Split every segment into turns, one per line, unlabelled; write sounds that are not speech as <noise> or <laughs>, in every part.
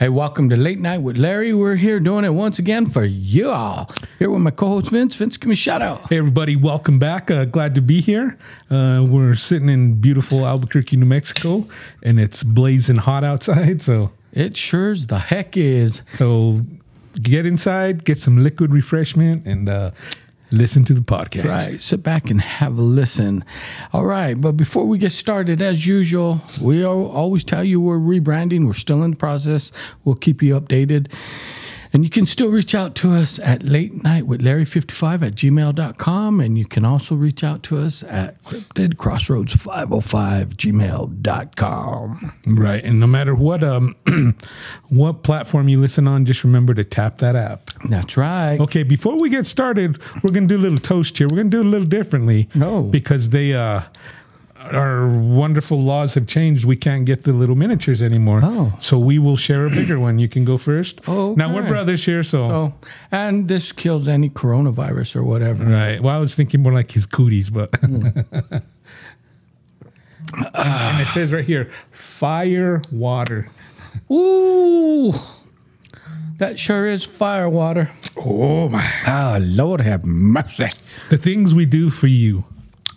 Hey, welcome to Late Night with Larry. We're here doing it once again for you all. Here with my co-host Vince. Vince, give me a shout out.
Hey, everybody, welcome back. Uh, glad to be here. Uh, we're sitting in beautiful Albuquerque, New Mexico, and it's blazing hot outside. So,
It sure as the heck is.
so get inside, get some liquid refreshment, and uh, listen to the podcast.
Right. Sit back and have a listen. All right. But before we get started, as usual, we always tell you we're rebranding. We're still in the process. We'll keep you updated. And you can still reach out to us at late night with Larry55 at gmail.com. And you can also reach out to us at cryptidcrossroads505 gmail.com.
Right, and no matter what um <clears throat> what platform you listen on, just remember to tap that app.
That's right.
Okay, before we get started, we're gonna do a little toast here. We're gonna do it a little differently.
Oh.
because they uh our wonderful laws have changed. We can't get the little miniatures anymore.
Oh.
So we will share a bigger one. You can go first.
Oh,
Now we're brothers here, so
Oh, and this kills any coronavirus or whatever.
right. Well, I was thinking more like his cooties, but <laughs> and it says right here, fire water.
Ooh, that sure is fire water.
Oh my
Ah, Lord have mercy.
the things we do for you.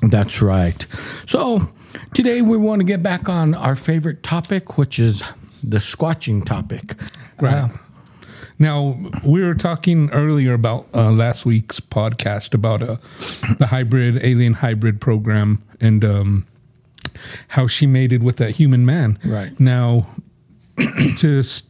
That's right. So today we want to get back on our favorite topic, which is the squatching topic.
Right.
Uh,
Now we were talking earlier about uh, last week's podcast about uh, the hybrid alien hybrid program and um, how she mated with that human man.
Right.
now, <clears throat> to s-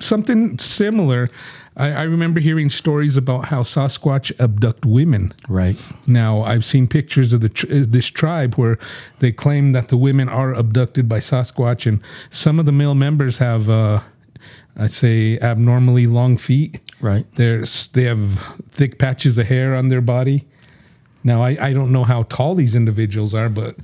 something similar, I, I remember hearing stories about how Sasquatch abduct women.
right.
Now, I've seen pictures of the tr- uh, this tribe where they claim that the women are abducted by Sasquatch, and some of the male members have, uh, I say, abnormally long feet.
Right.
There's they have thick patches of hair on their body. Now, I, I don't know how tall these individuals are, but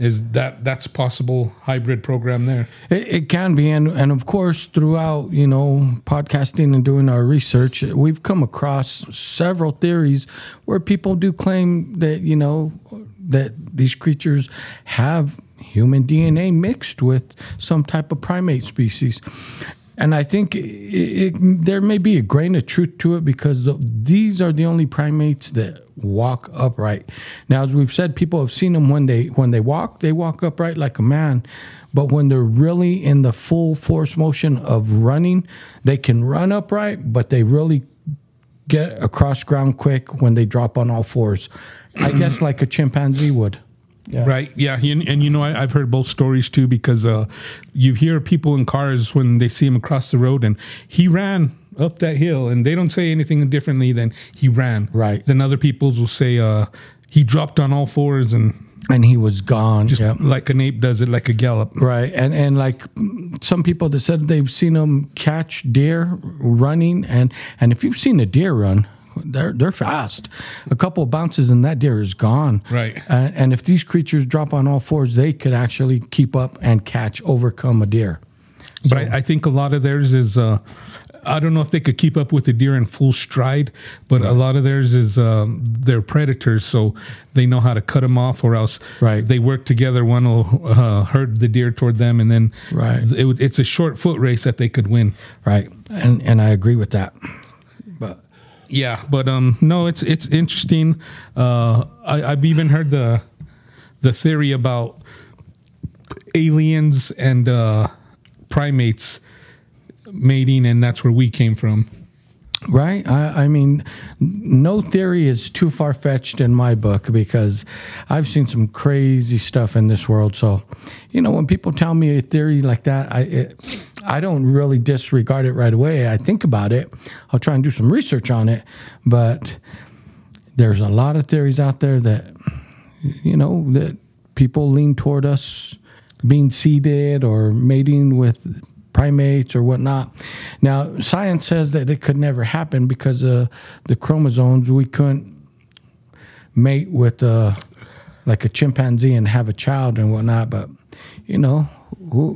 is that that's possible hybrid program there?
It, it can be, and and of course, throughout you know podcasting and doing our research, we've come across several theories where people do claim that you know that these creatures have human DNA mixed with some type of primate species. And I think it, it, there may be a grain of truth to it because the, these are the only primates that walk upright. Now, as we've said, people have seen them when they when they walk, they walk upright like a man. But when they're really in the full force motion of running, they can run upright, but they really get across ground quick when they drop on all fours. I guess like a chimpanzee would. Yeah.
Right. Yeah. And, and you know, I, I've heard both stories too because uh, you hear people in cars when they see him across the road and he ran up that hill and they don't say anything differently than he ran.
Right.
Then other people's will say uh, he dropped on all fours and
And he was gone. yeah.
like an ape does it, like a gallop.
Right, and and like some people that said they've seen him catch deer running, and and if you've seen a deer run, they're they're fast. A couple of bounces and that deer is gone.
Right.
Uh, and if these creatures drop on all fours, they could actually keep up and catch, overcome a deer.
But I, I think a lot of theirs is. Uh, I don't know if they could keep up with the deer in full stride, but a lot of theirs is um, they're predators, so they know how to cut them off, or else
Right.
they work together. One will uh, herd the deer toward them, and then
Right.
it, it's a short foot race that they could win.
Right, and and I agree with that. But
Yeah, but um, no, it's it's interesting. Uh, I, I've even heard the the theory about aliens and uh, primates mating, and that's where we came from.
Right. I, I mean, no theory is too far fetched in my book because I've seen some crazy stuff in this world. So, you know, when people tell me a theory like that, I it, I don't really disregard it right away. I think about it. I'll try and do some research on it, but there's a lot of theories out there that you know that people lean toward us being seeded or mating with primates or whatnot. Now, science says that it could never happen because uh, the chromosomes we couldn't mate with uh, like a chimpanzee and have a child and whatnot. But you know, who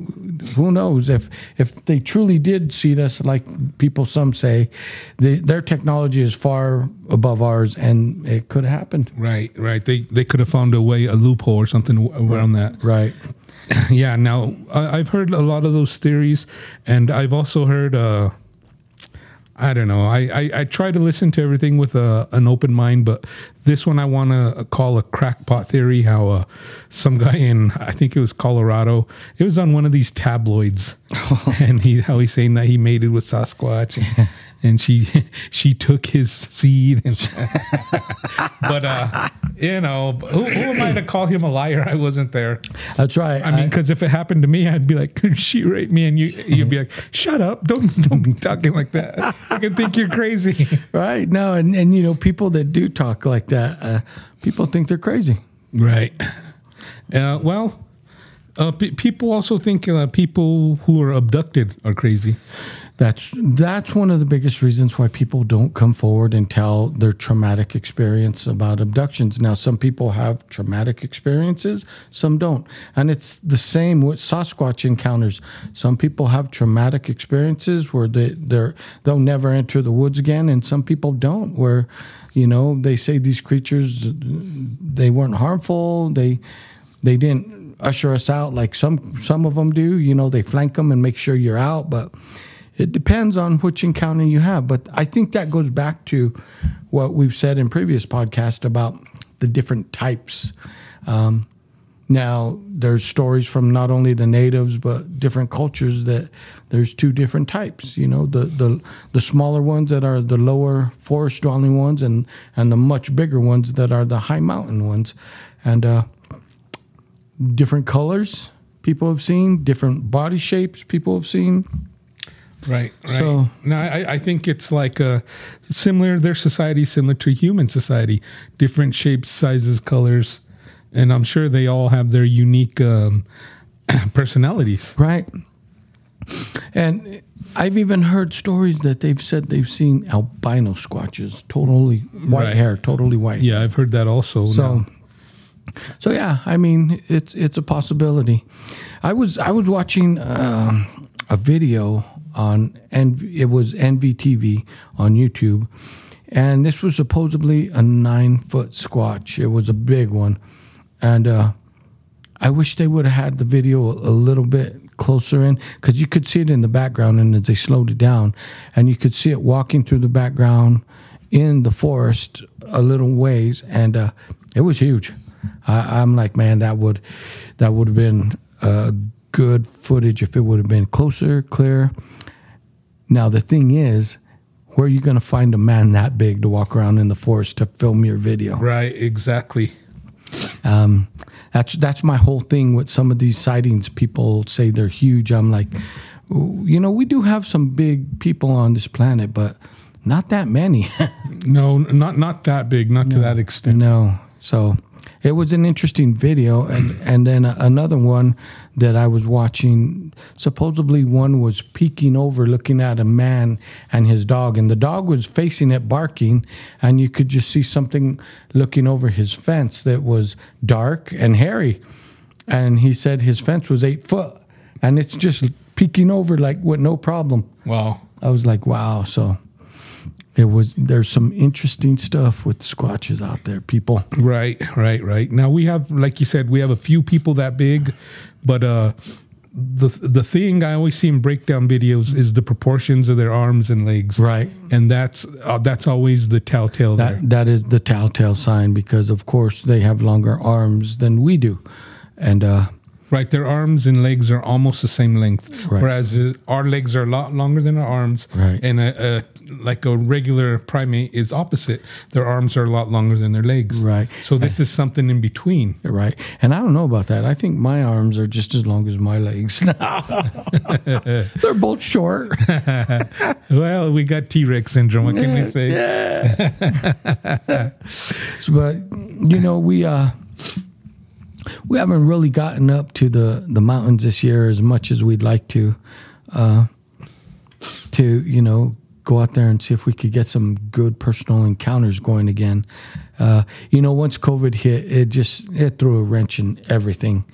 who knows if if they truly did see us like people some say, the, their technology is far above ours, and it could have happened.
Right, right. They they could have found a way, a loophole or something around that.
Right. <laughs>
yeah. Now I, I've heard a lot of those theories, and I've also heard. Uh, I don't know. I, I, I, try to listen to everything with a, an open mind, but this one I want to call a crackpot theory. How uh, some guy in I think it was Colorado. It was on one of these tabloids, <laughs> and he how he's saying that he mated with Sasquatch, and, <laughs> and she <laughs> she took his seed. And, <laughs> but uh, you know, who, who, am I to call him a liar? I wasn't there.
That's right.
I mean, because if it happened to me, I'd be like, <laughs> could she raped me, and you you'd be like, shut up, don't don't be talking like that. I can think you're crazy.
Right. No, and and you know, people that do talk like that, uh, people think they're crazy.
Right. Uh, well. Uh, people also think uh, people who are abducted are crazy.
That's that's one of the biggest reasons why people don't come forward and tell their traumatic experience about abductions. Now, some people have traumatic experiences, some don't, and it's the same with Sasquatch encounters. Some people have traumatic experiences where they they're they'll never enter the woods again, and some people don't. Where you know they say these creatures they weren't harmful, they they didn't usher us out like some some of them do. You know, they flank them and make sure you're out, but it depends on which encounter you have. But I think that goes back to what we've said in previous podcasts about the different types. Um, now, there's stories from not only the natives but different cultures that there's two different types. You know, the the the smaller ones that are the lower forest dwelling ones, and and the much bigger ones that are the high mountain ones, and uh, different colors people have seen, different body shapes people have seen.
Right, right. So no, I, I think it's like uh, similar. Their society similar to human society, different shapes, sizes, colors, and I'm sure they all have their unique um, <clears throat> personalities.
Right. And I've even heard stories that they've said they've seen albino squatches, totally white right. hair, totally white.
Yeah, I've heard that also.
So. Now. So yeah, I mean it's it's a possibility. I was I was watching uh, a video on and it was NVTV on YouTube, and this was supposedly a nine foot squatch. It was a big one, and uh, I wish they would have had the video a little bit closer in because you could see it in the background, and as they slowed it down, and you could see it walking through the background in the forest a little ways, and uh, it was huge. I, I'm like, man, that would that would have been. Uh, good footage if it would have been closer, clear. Now, the thing is, where are you going to find a man that big to walk around in the forest to film your video?
Right, exactly.
Um, that's that's my whole thing with some of these sightings. People say they're huge. I'm like, you know, we do have some big people on this planet, but not that many. <laughs>
no, not not that big, not no, to that extent.
No. So it was an interesting video, and and then another one that I was watching. Supposedly, one was peeking over, looking at a man and his dog, and the dog was facing it, barking, and you could just see something looking over his fence that was dark and hairy. And he said his fence was eight foot, and it's just peeking over like with no problem.
Wow.
I was like, wow. So it was there's some interesting stuff with squatches out there people
right right right now we have like you said we have a few people that big but uh the the thing I always see in breakdown videos is the proportions of their arms and legs,
right?
And that's uh, that's always the telltale.
That
there.
that is the telltale sign because of course they have longer arms than we do, and uh,
Right, their arms and legs are almost the same length, right. whereas uh, our legs are a lot longer than our arms.
Right.
And a, a, like a regular primate is opposite; their arms are a lot longer than their legs.
Right.
So this is something in between.
Right. And I don't know about that. I think my arms are just as long as my legs. <laughs> They're both short. <laughs>
well, we got T Rex syndrome. What can we say?
Yeah. <laughs> but you know we. uh we haven't really gotten up to the, the mountains this year as much as we'd like to. Uh, to you know go out there and see if we could get some good personal encounters going again. Uh, you know, once COVID hit, it just it threw a wrench in everything.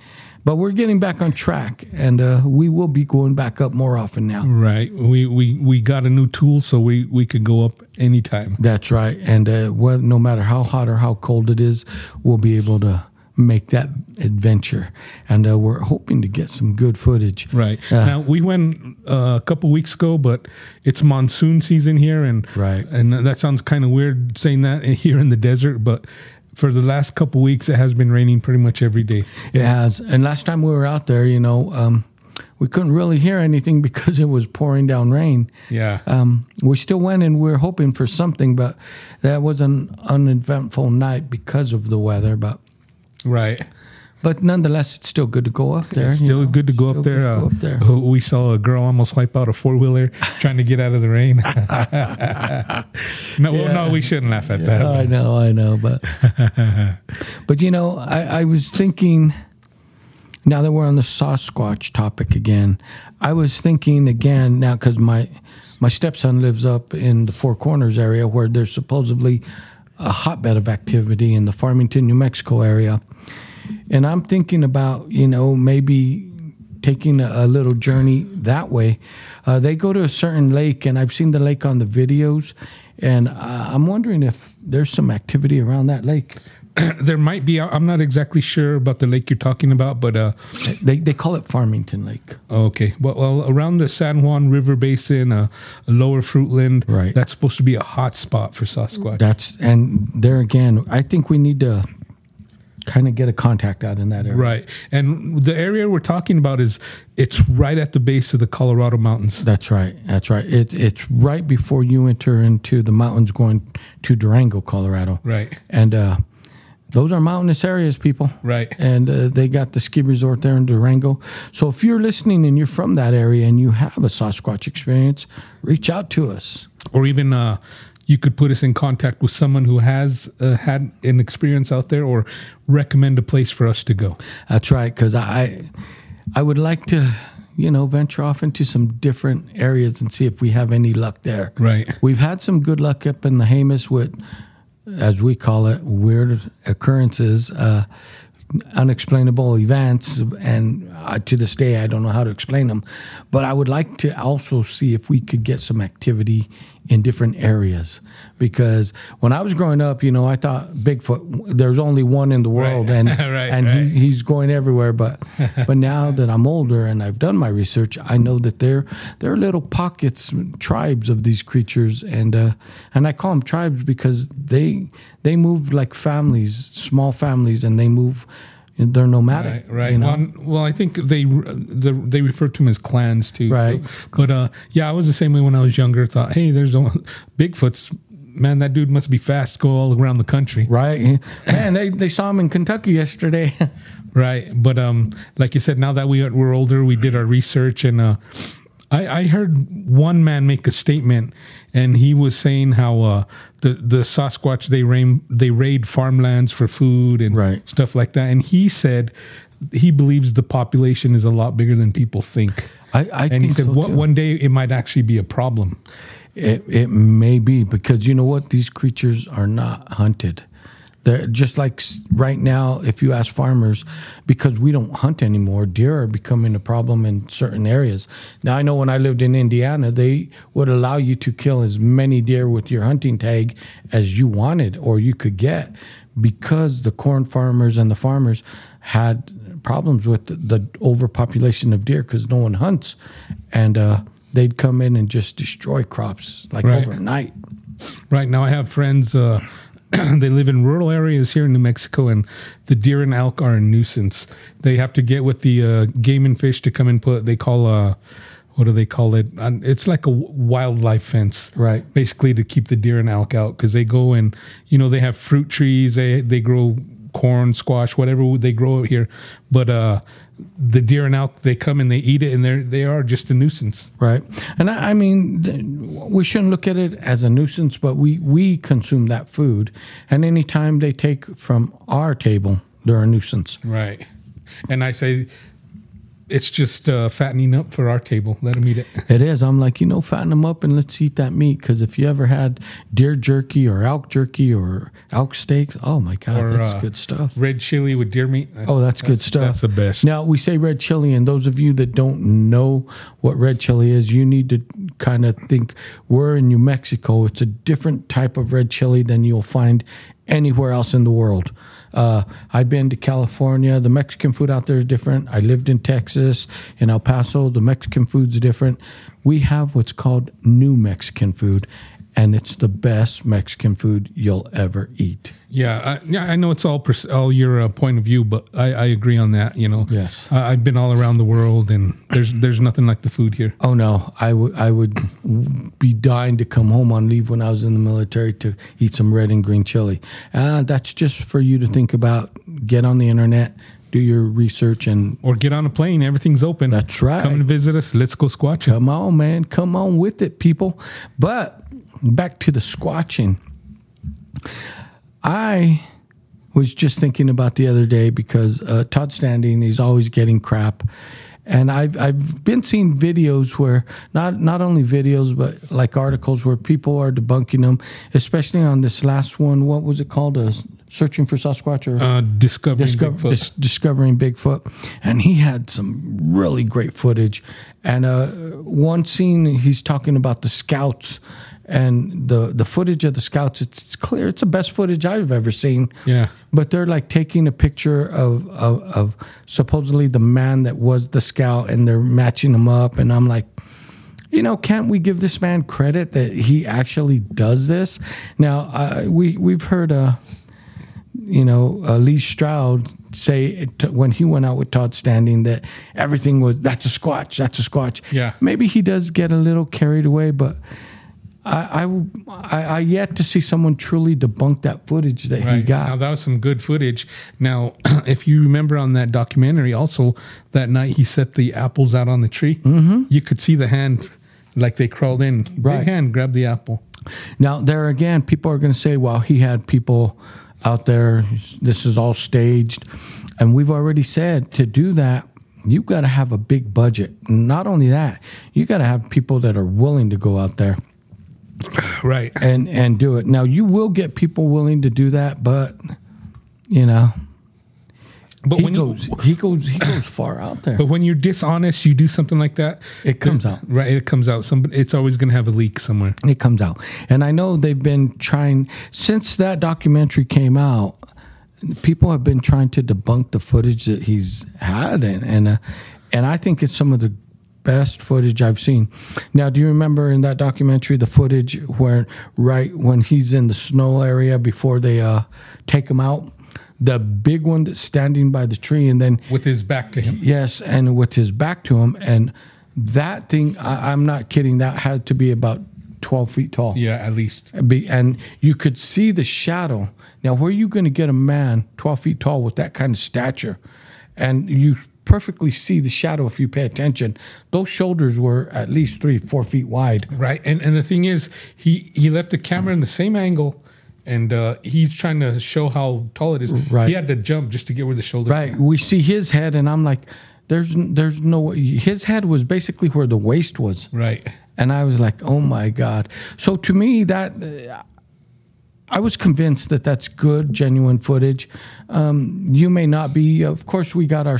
but we're getting back on track, and uh, we will be going back up more often now.
Right. We we we got a new tool, so we we could go up anytime.
That's right, and uh, well, no matter how hot or how cold it is, we'll be able to make that adventure, and uh, we're hoping to get some good footage.
Right.
Uh,
now we went uh, a couple weeks ago, but it's monsoon season here, and
Right.
and that sounds kind of weird saying that <laughs> here in the desert, but for the last couple weeks, it has been raining pretty much every day.
It has. And last time we were out there, you know, um, we couldn't really hear anything <laughs> because it was pouring down rain.
Yeah.
Um, we still went and we were hoping for something, but that was an uneventful night because of the weather. But
right.
but nonetheless, it's still good to go up there. you
Still
know.
good to go up there. Uh,
go up there.
We saw a girl almost wipe out a four wheeler <laughs> trying to get out of the rain. <laughs> no, well, no, we shouldn't laugh at that.
I know, I know, but <laughs> but you know, I, I was thinking. Now that we're on the Sasquatch topic again, I was thinking again now because my my stepson lives up in the Four Corners area where there's supposedly a hotbed of activity in the Farmington, New Mexico area, and I'm thinking about you know maybe taking a, a little journey that way. Uh, they go to a certain lake, and I've seen the lake on the videos, and uh, I'm wondering if there's some activity around that lake. <clears throat>
there might be. I'm not exactly sure about the lake you're talking about, but uh,
They they call it Farmington Lake.
okay. Well, well, around the San Juan River Basin, uh, Lower Fruitland,
Right.
That's supposed to be a hot spot for Sasquatch.
That's and there again, I think we need to kind of get a contact out in that area.
Right, and the area we're talking about is it's right at the base of the Colorado mountains.
That's right. That's right. It, it's right before you enter into the mountains going to Durango, Colorado.
Right.
And uh, those are mountainous areas, people.
Right.
And uh, they got the ski resort there in Durango. So if you're listening and you're from that area and you have a Sasquatch experience, reach out to us.
or even uh, you could put us in contact with someone who has uh, had an experience out there or recommend a place for us to go
That's right, because I, I would like to, you know, venture off into some different areas and see if we have any luck there.
Right.
We've had some good luck up in the Jemez with, as we call it, weird occurrences, uh, unexplainable events, and uh, to this day I don't know how to explain them. But I would like to also see if we could get some activity in different areas because when I was growing up, you know, I thought Bigfoot there's only one in the world, <laughs>
Right.
and
Right,
and
right.
He, he's going everywhere. But <laughs> but now that I'm older and I've done my research, I know that there there are little pockets, tribes of these creatures, and uh, and I call them tribes because they they move like families, small families, and they move. They're nomadic,
right right
You know?
well, well i think they the, they refer to them as clans too
Right.
but uh yeah i was the same way when i was younger thought hey there's a bigfoot's man that dude must be fast go all around the country
right? <laughs> Man, they they saw him in Kentucky yesterday. <laughs>
Right, but um, like you said, now that we are, we're older, we did our research, and uh, I, I heard one man make a statement, and he was saying how uh, the the Sasquatch they raid they raid farmlands for food and
Right.
stuff like that, and he said he believes the population is a lot bigger than people think,
I, I
and he said
so
one, one day it might actually be a problem.
It, it may be because you know what? These creatures are not hunted. They're just like right now, if you ask farmers, because we don't hunt anymore, deer are becoming a problem in certain areas. Now, I know when I lived in Indiana, they would allow you to kill as many deer with your hunting tag as you wanted or you could get because the corn farmers and the farmers had problems with the, the overpopulation of deer because no one hunts. And, uh, they'd come in and just destroy crops like
Right.
overnight.
Right now, I have friends. Uh, <clears throat> they live in rural areas here in New Mexico, and the deer and elk are a nuisance. They have to get with the uh, game and fish to come and put. They call uh, what do they call it? Uh, It's like a wildlife fence,
Right.
Basically, to keep the deer and elk out because they go and you know they have fruit trees. They they grow corn, squash, whatever they grow out here, but uh, the deer and elk they come and they eat it, and they're they are just a nuisance.
Right. And I, I mean, we shouldn't look at it as a nuisance, but we, we consume that food. And anytime they take from our table, they're a nuisance.
Right. And I say it's just uh, fattening up for our table. Let them eat it. <laughs>
It is. I'm like, you know, fatten them up and let's eat that meat. Because if you ever had deer jerky or elk jerky or elk steaks, oh my God,
Or,
that's
uh,
good stuff.
Red chili with deer meat.
Oh, that's, good stuff.
That's the best.
Now, we say red chili, and those of you that don't know what red chili is, you need to kind of think we're in New Mexico. It's a different type of red chili than you'll find anywhere else in the world. Uh, I've been to California. The Mexican food out there is different. I lived in Texas, in El Paso. The Mexican food's different. We have what's called New Mexican food, and it's the best Mexican food you'll ever eat.
Yeah, I, yeah, I know it's all pers- all your uh, point of view, but I, I agree on that. You know,
Yes.
I, I've been all around the world, and there's there's nothing like the food here.
Oh no, I would I would be dying to come home on leave when I was in the military to eat some red and green chili. Uh, that's just for you to think about. Get on the internet, do your research, and
Or get on a plane, everything's open.
That's right.
Come and visit us. Let's go squatching.
come on, man, come on with it, people. But back to the squatching. I was just thinking about the other day because uh, Todd Standing he's always getting crap, and I've I've been seeing videos where not not only videos but like articles where people are debunking them, especially on this last one. What was it called? Uh, searching for Sasquatch or
Uh, discovering
Discover,
Bigfoot.
dis- discovering Bigfoot, and he had some really great footage. And uh, one scene, he's talking about the scouts and the the footage of the scouts. It's, it's clear; it's the best footage I've ever seen.
Yeah.
But they're like taking a picture of, of of supposedly the man that was the scout, and they're matching them up. And I'm like, you know, can't we give this man credit that he actually does this? Now, uh, we we've heard uh, you know, uh, Les Stroud say it, when he went out with Todd Standing that everything was that's a squatch, that's a squatch.
Yeah.
maybe he does get a little carried away, but I I, I, yet to see someone truly debunk that footage that he got.
Now that was some good footage. Now, <clears throat> if you remember on that documentary, also that night he set the apples out on the tree. Mm-hmm. You could see the hand, like they crawled in.
Right.
Big hand grabbed the apple.
Now, there again, people are going to say, well, he had people out there. This is all staged. And we've already said to do that, you've got to have a big budget. Not only that, you've got to have people that are willing to go out there
Right.
and, and do it. Now, you will get people willing to do that, but, you know,
But
he
when
goes,
you,
he goes, he goes far out there.
but when you're dishonest, you do something like that.
It comes out.
Right. It comes out. Some. It's always going to have a leak somewhere.
It comes out. And I know they've been trying, since that documentary came out, people have been trying to debunk the footage that he's had. And, and, uh, and I think it's some of the best footage I've seen. Now, do you remember in that documentary the footage where, right when he's in the snow area before they uh, take him out? The big one that's standing by the tree, and then
With his back to him.
Yes, and with his back to him, and that thing, I, I'm not kidding. That had to be about 12 feet tall.
Yeah, at least.
And you could see the shadow. Now, where are you going to get a man 12 feet tall with that kind of stature? And you perfectly see the shadow if you pay attention. Those shoulders were at least three, four feet wide.
Right. And and the thing is, he he left the camera in the same angle. And uh, he's trying to show how tall it is.
Right.
He had to jump just to get where the shoulder.
Right. We see his head, and I'm like, there's, there's no way. His head was basically where the waist was.
Right.
And I was like, oh my God. So to me, that uh, I was convinced that that's good, genuine footage. Um, you may not be. Of course, we got our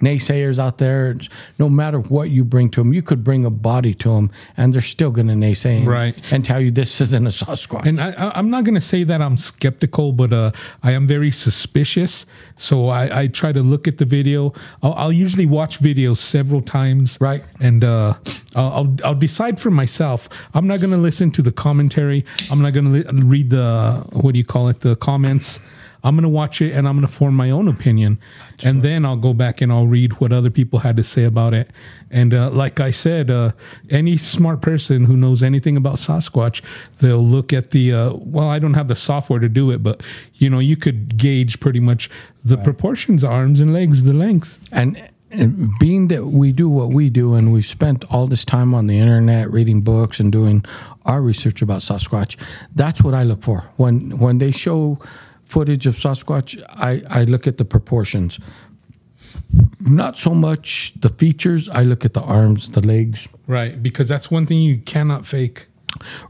naysayers out there. It's- No matter what you bring to them, you could bring a body to them, and they're still going to naysay and,
Right.
and tell you this isn't a Sasquatch.
And I, I'm not going to say that I'm skeptical, but uh, I am very suspicious. So I, I try to look at the video. I'll, I'll usually watch videos several times.
Right.
And uh, I'll, I'll, I'll decide for myself. I'm not going to listen to the commentary. I'm not going to li- read the, what do you call it, the comments. I'm going to watch it and I'm going to form my own opinion. and then I'll go back and I'll read what other people had to say about it. And uh, like I said, uh, any smart person who knows anything about Sasquatch, they'll look at the, uh, well, I don't have the software to do it, but you know, you could gauge pretty much the proportions, arms and legs, the length.
and, and being that we do what we do and we've spent all this time on the internet reading books and doing our research about Sasquatch, that's what I look for. When when they show footage of Sasquatch, I, I look at the proportions. not so much the features. I look at the arms, the legs.
Right, because that's one thing you cannot fake.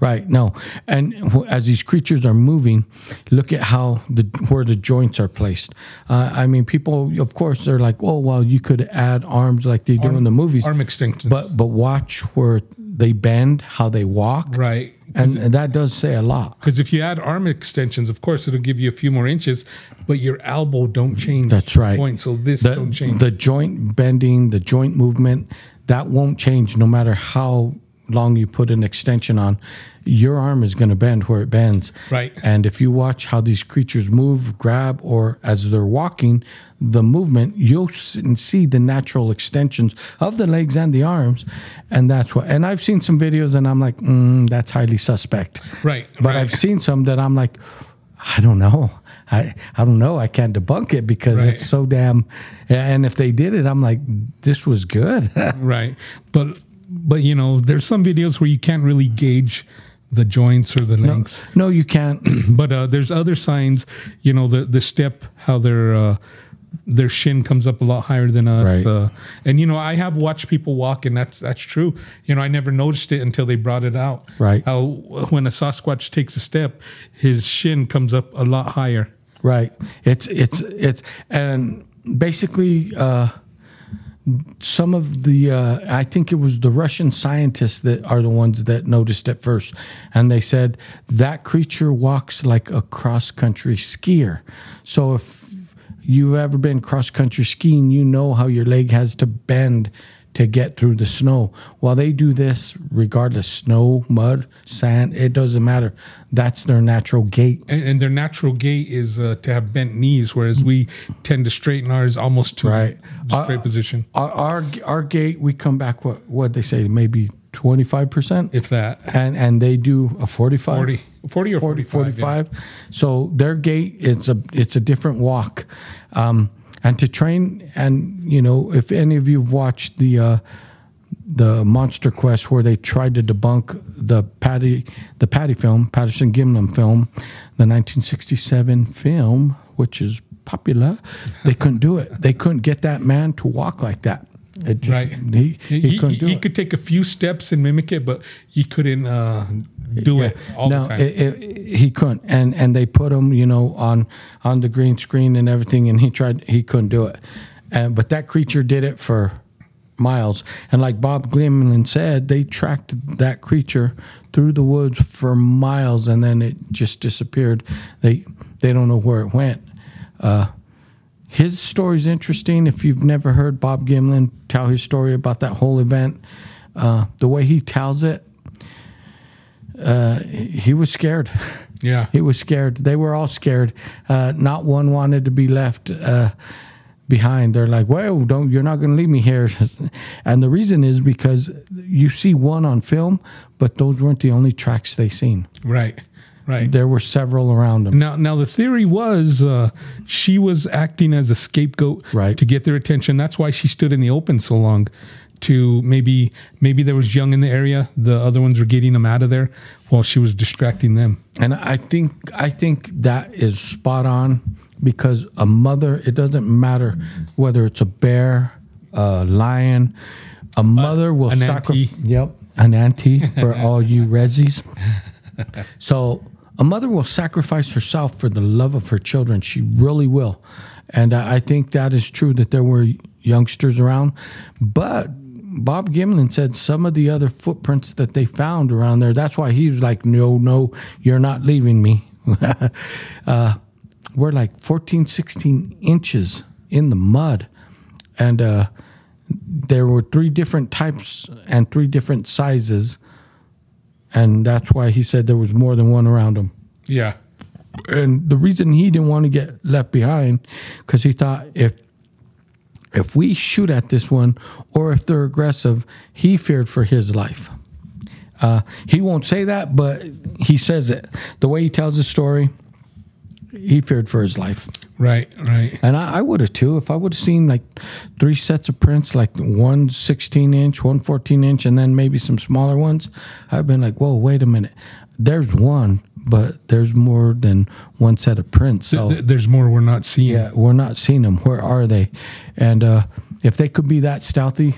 Right. No. And as these creatures are moving, look at how the where the joints are placed. Uh, I mean, people, of course, they're like, "Oh, well, you could add arms like they do in the movies."
Arm extensions.
But but watch where they bend, how they walk,
right.
and, and that does say a lot.
Because if you add arm extensions, of course, it'll give you a few more inches, but your elbow don't change.
That's right.
Point. So this
The,
don't change.
the joint bending, the joint movement, that won't change no matter how long you put an extension on. Your arm is going to bend where it bends.
Right.
And if you watch how these creatures move, grab, or as they're walking, the movement, you'll see the natural extensions of the legs and the arms. And that's what, and I've seen some videos and I'm like, mm, that's highly suspect.
Right,
But
right.
I've seen some that I'm like, I don't know. I, I don't know. I can't debunk it because
Right.
it's so damn. And if they did it, I'm like, this was good. <laughs>
right. But but you know, there's some videos where you can't really gauge the joints or the lengths.
no, you can't. <clears throat>
But uh, there's other signs. You know, the the step, how their uh, their shin comes up a lot higher than us.
Right.
Uh, and you know, I have watched people walk, and that's that's true. You know, I never noticed it until they brought it out.
Right.
How when a Sasquatch takes a step, his shin comes up a lot higher.
Right. It's it's it's and basically uh, some of the uh, I think it was the Russian scientists that are the ones that noticed it first, and they said that creature walks like a cross country skier. So if you've ever been cross country skiing, you know how your leg has to bend to get through the snow. Well, they do this regardless snow, mud, sand, it doesn't matter. That's their natural gait.
And, and their natural gait is uh, to have bent knees, whereas we tend to straighten ours almost to
Right.
the straight position,
Our, our our gait, we come back. What what they say? Maybe twenty five percent,
if that.
and and they do a 45,
40, 40 or
40,
45. yeah.
45. So their gait it's a it's a different walk, um, and to train and you know if any of you've watched the. Uh, the Monster Quest, where they tried to debunk the Patty, the Patty film, Patterson Gimlin film, the 1967 film, which is popular. They couldn't do it. They couldn't get that man to walk like that. It just-
Right.
He, he,
He,
couldn't
he-
do
he
it.
could take a few steps and mimic it, but he couldn't uh, do it all
no,
the time.
it- it- he couldn't, and and they put him, you know, on on the green screen and everything, and he tried, he couldn't do it, and but that creature did it for miles, and like Bob Gimlin said, they tracked that creature through the woods for miles, and then it just disappeared. They they don't know where it went. Uh, his story's interesting. If you've never heard Bob Gimlin tell his story about that whole event, uh, the way he tells it, uh, he was scared. <laughs>
yeah.
He was scared. They were all scared. Uh, not one wanted to be left uh, behind. They're like, "Well, don't you're not going to leave me here." <laughs> and the reason is because you see one on film, but those weren't the only tracks they seen.
Right. Right.
There were several around them.
Now, now the theory was uh, she was acting as a scapegoat
Right.
to get their attention. That's why she stood in the open so long. To maybe maybe there was young in the area. The other ones were getting them out of there while she was distracting them.
And I think I think that is spot on because a mother. It doesn't matter whether it's a bear, a lion. A mother will
an
sacrifice. Yep, an auntie for all you resis. <laughs> So a mother will sacrifice herself for the love of her children. She really will, and I I think that is true that there were youngsters around, but. Bob Gimlin said some of the other footprints that they found around there. That's why he was like, "No, no, you're not leaving me." <laughs> uh, we're like 14, 16 inches in the mud, and uh, there were three different types and three different sizes, and that's why he said there was more than one around him.
Yeah.
And the reason he didn't want to get left behind, because he thought if if we shoot at this one or if they're aggressive, he feared for his life. Uh, he won't say that, but he says it. The way he tells his story, he feared for his life.
Right. Right.
And I, I would have too. If I would have seen like three sets of prints, like one 16 inch, one 14 inch, and then maybe some smaller ones, I've been like, whoa, wait a minute. There's one, but there's more than one set of prints. So
there's more we're not seeing.
yeah, we're not seeing them. Where are they? And uh, if they could be that stealthy,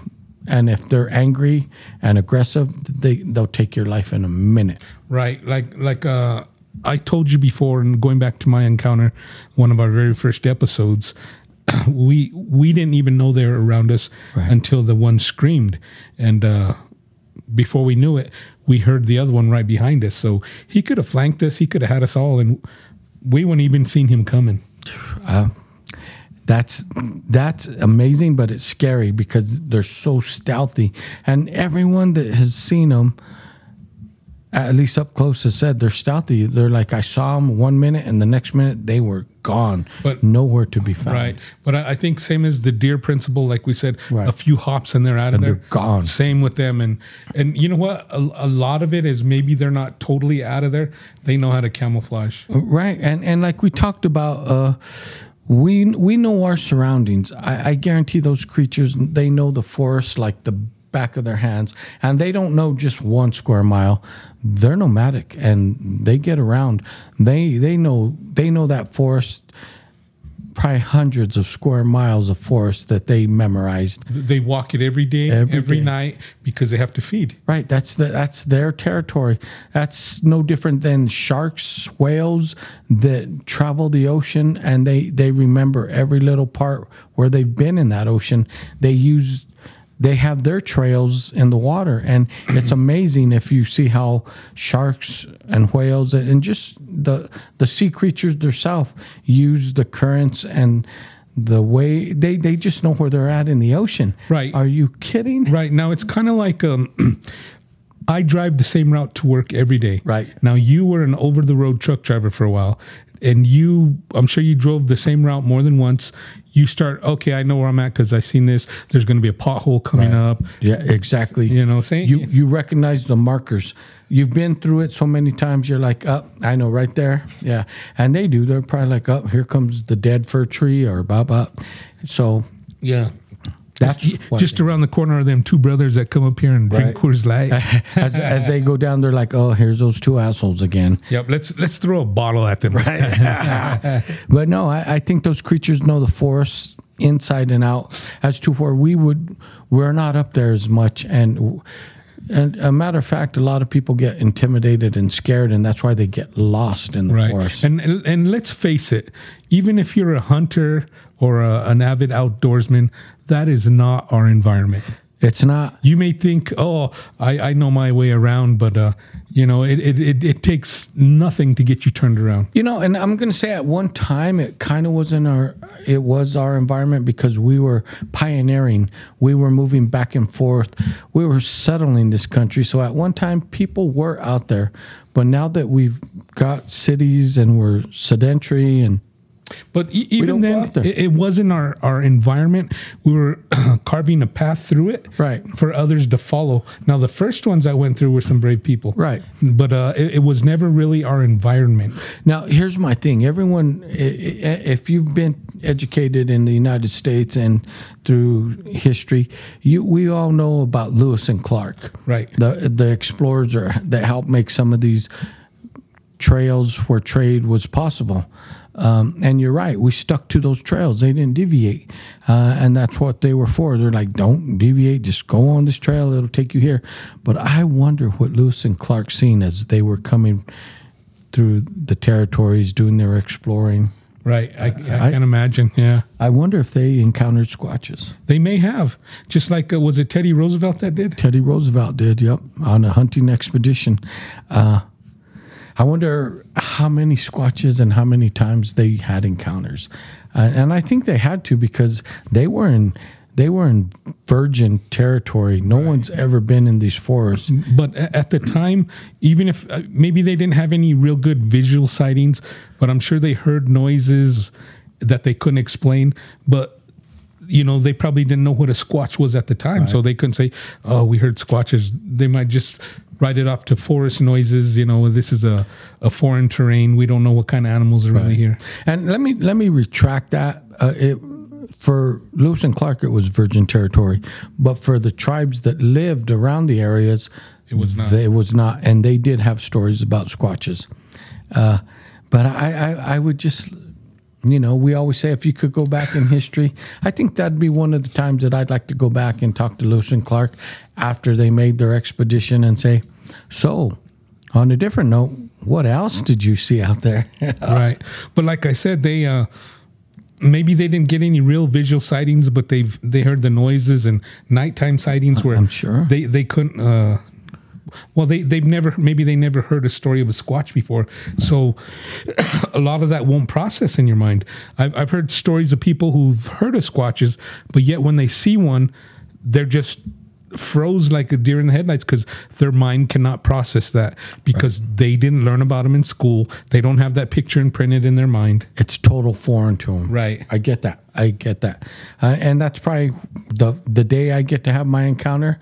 and if they're angry and aggressive, they they'll take your life in a minute.
Right. Like like uh I told you before and going back to my encounter, one of our very first episodes, <clears throat> we we didn't even know they were around us
Right.
until the one screamed. And uh before we knew it, we heard the other one right behind us. So he could have flanked us, he could have had us all and we wouldn't even seen him coming.
Uh, that's that's amazing, but it's scary because they're so stealthy, and everyone that has seen them, at least up close, has said they're stealthy. They're like I saw them one minute, and the next minute they were gone,
But-
nowhere to be found.
Right. But I, I think same as the deer principle, like we said,
Right.
a few hops and they're out of
And
there.
they're gone.
Same with them. And and you know what? A, a lot of it is maybe they're not totally out of there. They know how to camouflage.
Right, and and like we talked about, uh, we we know our surroundings. I, I guarantee those creatures they know the forest like the back of their hands, and they don't know just one square mile. They're nomadic, and they get around. They they know they know that forest. Probably hundreds of square miles of forest that they memorized.
They walk it every day,
Every
every,
day.
night because they have to feed.
Right, that's the, that's their territory. That's no different than sharks, whales that travel the ocean and they they remember every little part where they've been in that ocean. They use they have their trails in the water and it's amazing if you see how sharks and whales and just the the sea creatures themselves use the currents and the way they they just know where they're at in the ocean.
Right.
Are you kidding?
Right now, it's kind of like um, <clears throat> I drive the same route to work every day.
Right.
now, you were an over the road truck driver for a while, and you, I'm sure you drove the same route more than once. You start, okay, I know where I'm at because I seen this. There's going to be a pothole coming up.
Yeah, exactly.
You know, saying
you you recognize the markers. You've been through it so many times. You're like, up, I know, right there. Yeah, and they do. They're probably like, up, here comes the dead fir tree, or blah blah. So
yeah.
That's
just around the corner are them two brothers that come up here and drink
Right.
Coors Light. <laughs>
as, as they go down, they're like, oh, here's those two assholes again.
yep, let's let's throw a bottle at them. Right. <laughs>
but no, I, I think those creatures know the forest inside and out. As to where we would, we're not up there as much, and and a matter of fact, a lot of people get intimidated and scared, and that's why they get lost in the
right
forest.
and, and and let's face it even if you're a hunter or a, an avid outdoorsman that is not our environment
It's not.
you may think oh i, I know my way around but uh, you know it, it, it, it takes nothing to get you turned around
You know, and I'm going to say at one time it kind of wasn't our it was our environment because we were pioneering. We were moving back and forth. We were settling this country. So at one time people were out there. But now that we've got cities and we're sedentary and
but e- even then it, it wasn't our, our environment we were <clears throat> carving a path through it
Right.
for others to follow now the first ones i went through were some brave people
Right.
but uh, it, it was never really our environment
Now, here's my thing. Everyone, if you've been educated in the United States and through history, you we all know about Lewis and Clark,
Right.
The the explorers are, that helped make some of these trails where trade was possible. Um, and you're right, we stuck to those trails. They didn't deviate, uh, and that's what they were for. They're like, don't deviate, just go on this trail. It'll take you here. But I wonder what Lewis and Clark seen as they were coming through the territories doing their exploring.
right i, I,
I-
can imagine yeah
I wonder if they encountered squatches.
They may have, just like uh, was it Teddy Roosevelt that did?
Teddy Roosevelt did, yep, on a hunting expedition. Uh, I wonder how many squatches and how many times they had encounters, uh, and I think they had to because they were in they were in virgin territory. No one's ever been in these forests.
But at the time, even if uh, maybe they didn't have any real good visual sightings, but I'm sure they heard noises that they couldn't explain. But you know, they probably didn't know what a squatch was at the time, so they couldn't say, "Oh, we heard squatches." They might just write it off to forest noises. You know, this is a, a foreign terrain. We don't know what kind of animals are really here.
And let me let me retract that. Uh, it, for Lewis and Clark, it was virgin territory, but for the tribes that lived around the areas,
It was not.
It was not, and they did have stories about squatches. Uh, but I, I, I would just you know, we always say if you could go back in history, I think that'd be one of the times that I'd like to go back and talk to Lewis and Clark after they made their expedition and say, so on a different note, what else did you see out there? <laughs>
right. But like I said, they uh maybe they didn't get any real visual sightings, but they've they heard the noises and nighttime sightings where
I'm sure.
they they couldn't. uh well, they they've never maybe they never heard a story of a squatch before, so <coughs> a lot of that won't process in your mind. I've I've heard stories of people who've heard of squatches, but yet when they see one, they're just froze like a deer in the headlights because their mind cannot process that because they didn't learn about them in school. They don't have that picture imprinted in their mind.
it's total foreign to them.
Right.
I get that. I get that. Uh, and that's probably the the day I get to have my encounter.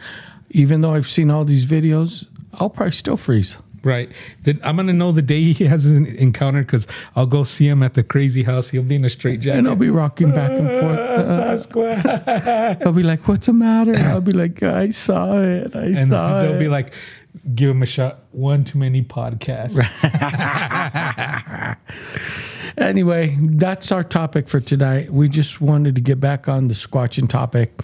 Even though I've seen all these videos, I'll probably still freeze.
Right. Then I'm gonna know the day he has an encounter because I'll go see him at the crazy house. He'll be in a straight jacket.
And I'll be rocking back and forth. <laughs> Uh, <laughs> I'll be like, "What's the matter?" I'll be like, "I saw it. I saw it.
and
saw
they'll
it."
be like, "Give him a shot." One too many podcasts. <laughs>
anyway, that's our topic for tonight. We just wanted to get back on the squatching topic.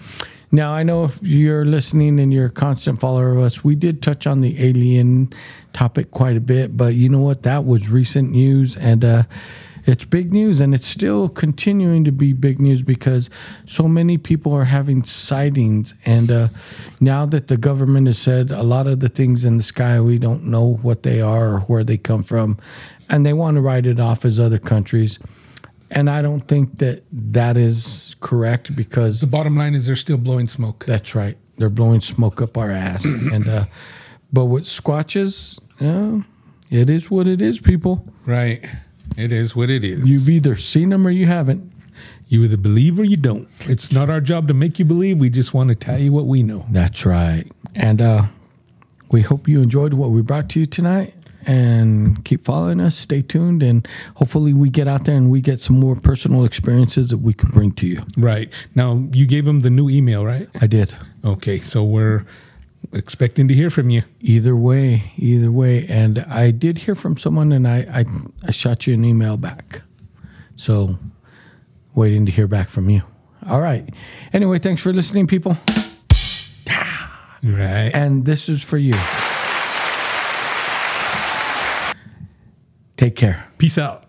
Now, I know if you're listening and you're a constant follower of us, we did touch on the alien topic quite a bit, but you know what? That was recent news and uh, it's big news and it's still continuing to be big news because so many people are having sightings. And uh, now that the government has said a lot of the things in the sky, we don't know what they are or where they come from, and they want to write it off as other countries. And I don't think that that is correct because
The bottom line is they're still blowing smoke.
that's right. They're blowing smoke up our ass. <clears throat> and uh, but with squatches, yeah, it is what it is, people.
Right. It is what it is.
You've either seen them or you haven't.
You either believe or you don't. It's not our job to make you believe. We just want to tell you what we know.
That's right. And uh, we hope you enjoyed what we brought to you tonight. And keep following us. Stay tuned, and hopefully we get out there and we get some more personal experiences that we can bring to you.
Right. Now, you gave them the new email, right?
I did.
Okay. So we're expecting to hear from you.
Either way, either way. And I did hear from someone, and I, I, I shot you an email back. So, waiting to hear back from you. All right. Anyway, thanks for listening, people.
Right.
And this is for you. Take care.
Peace out.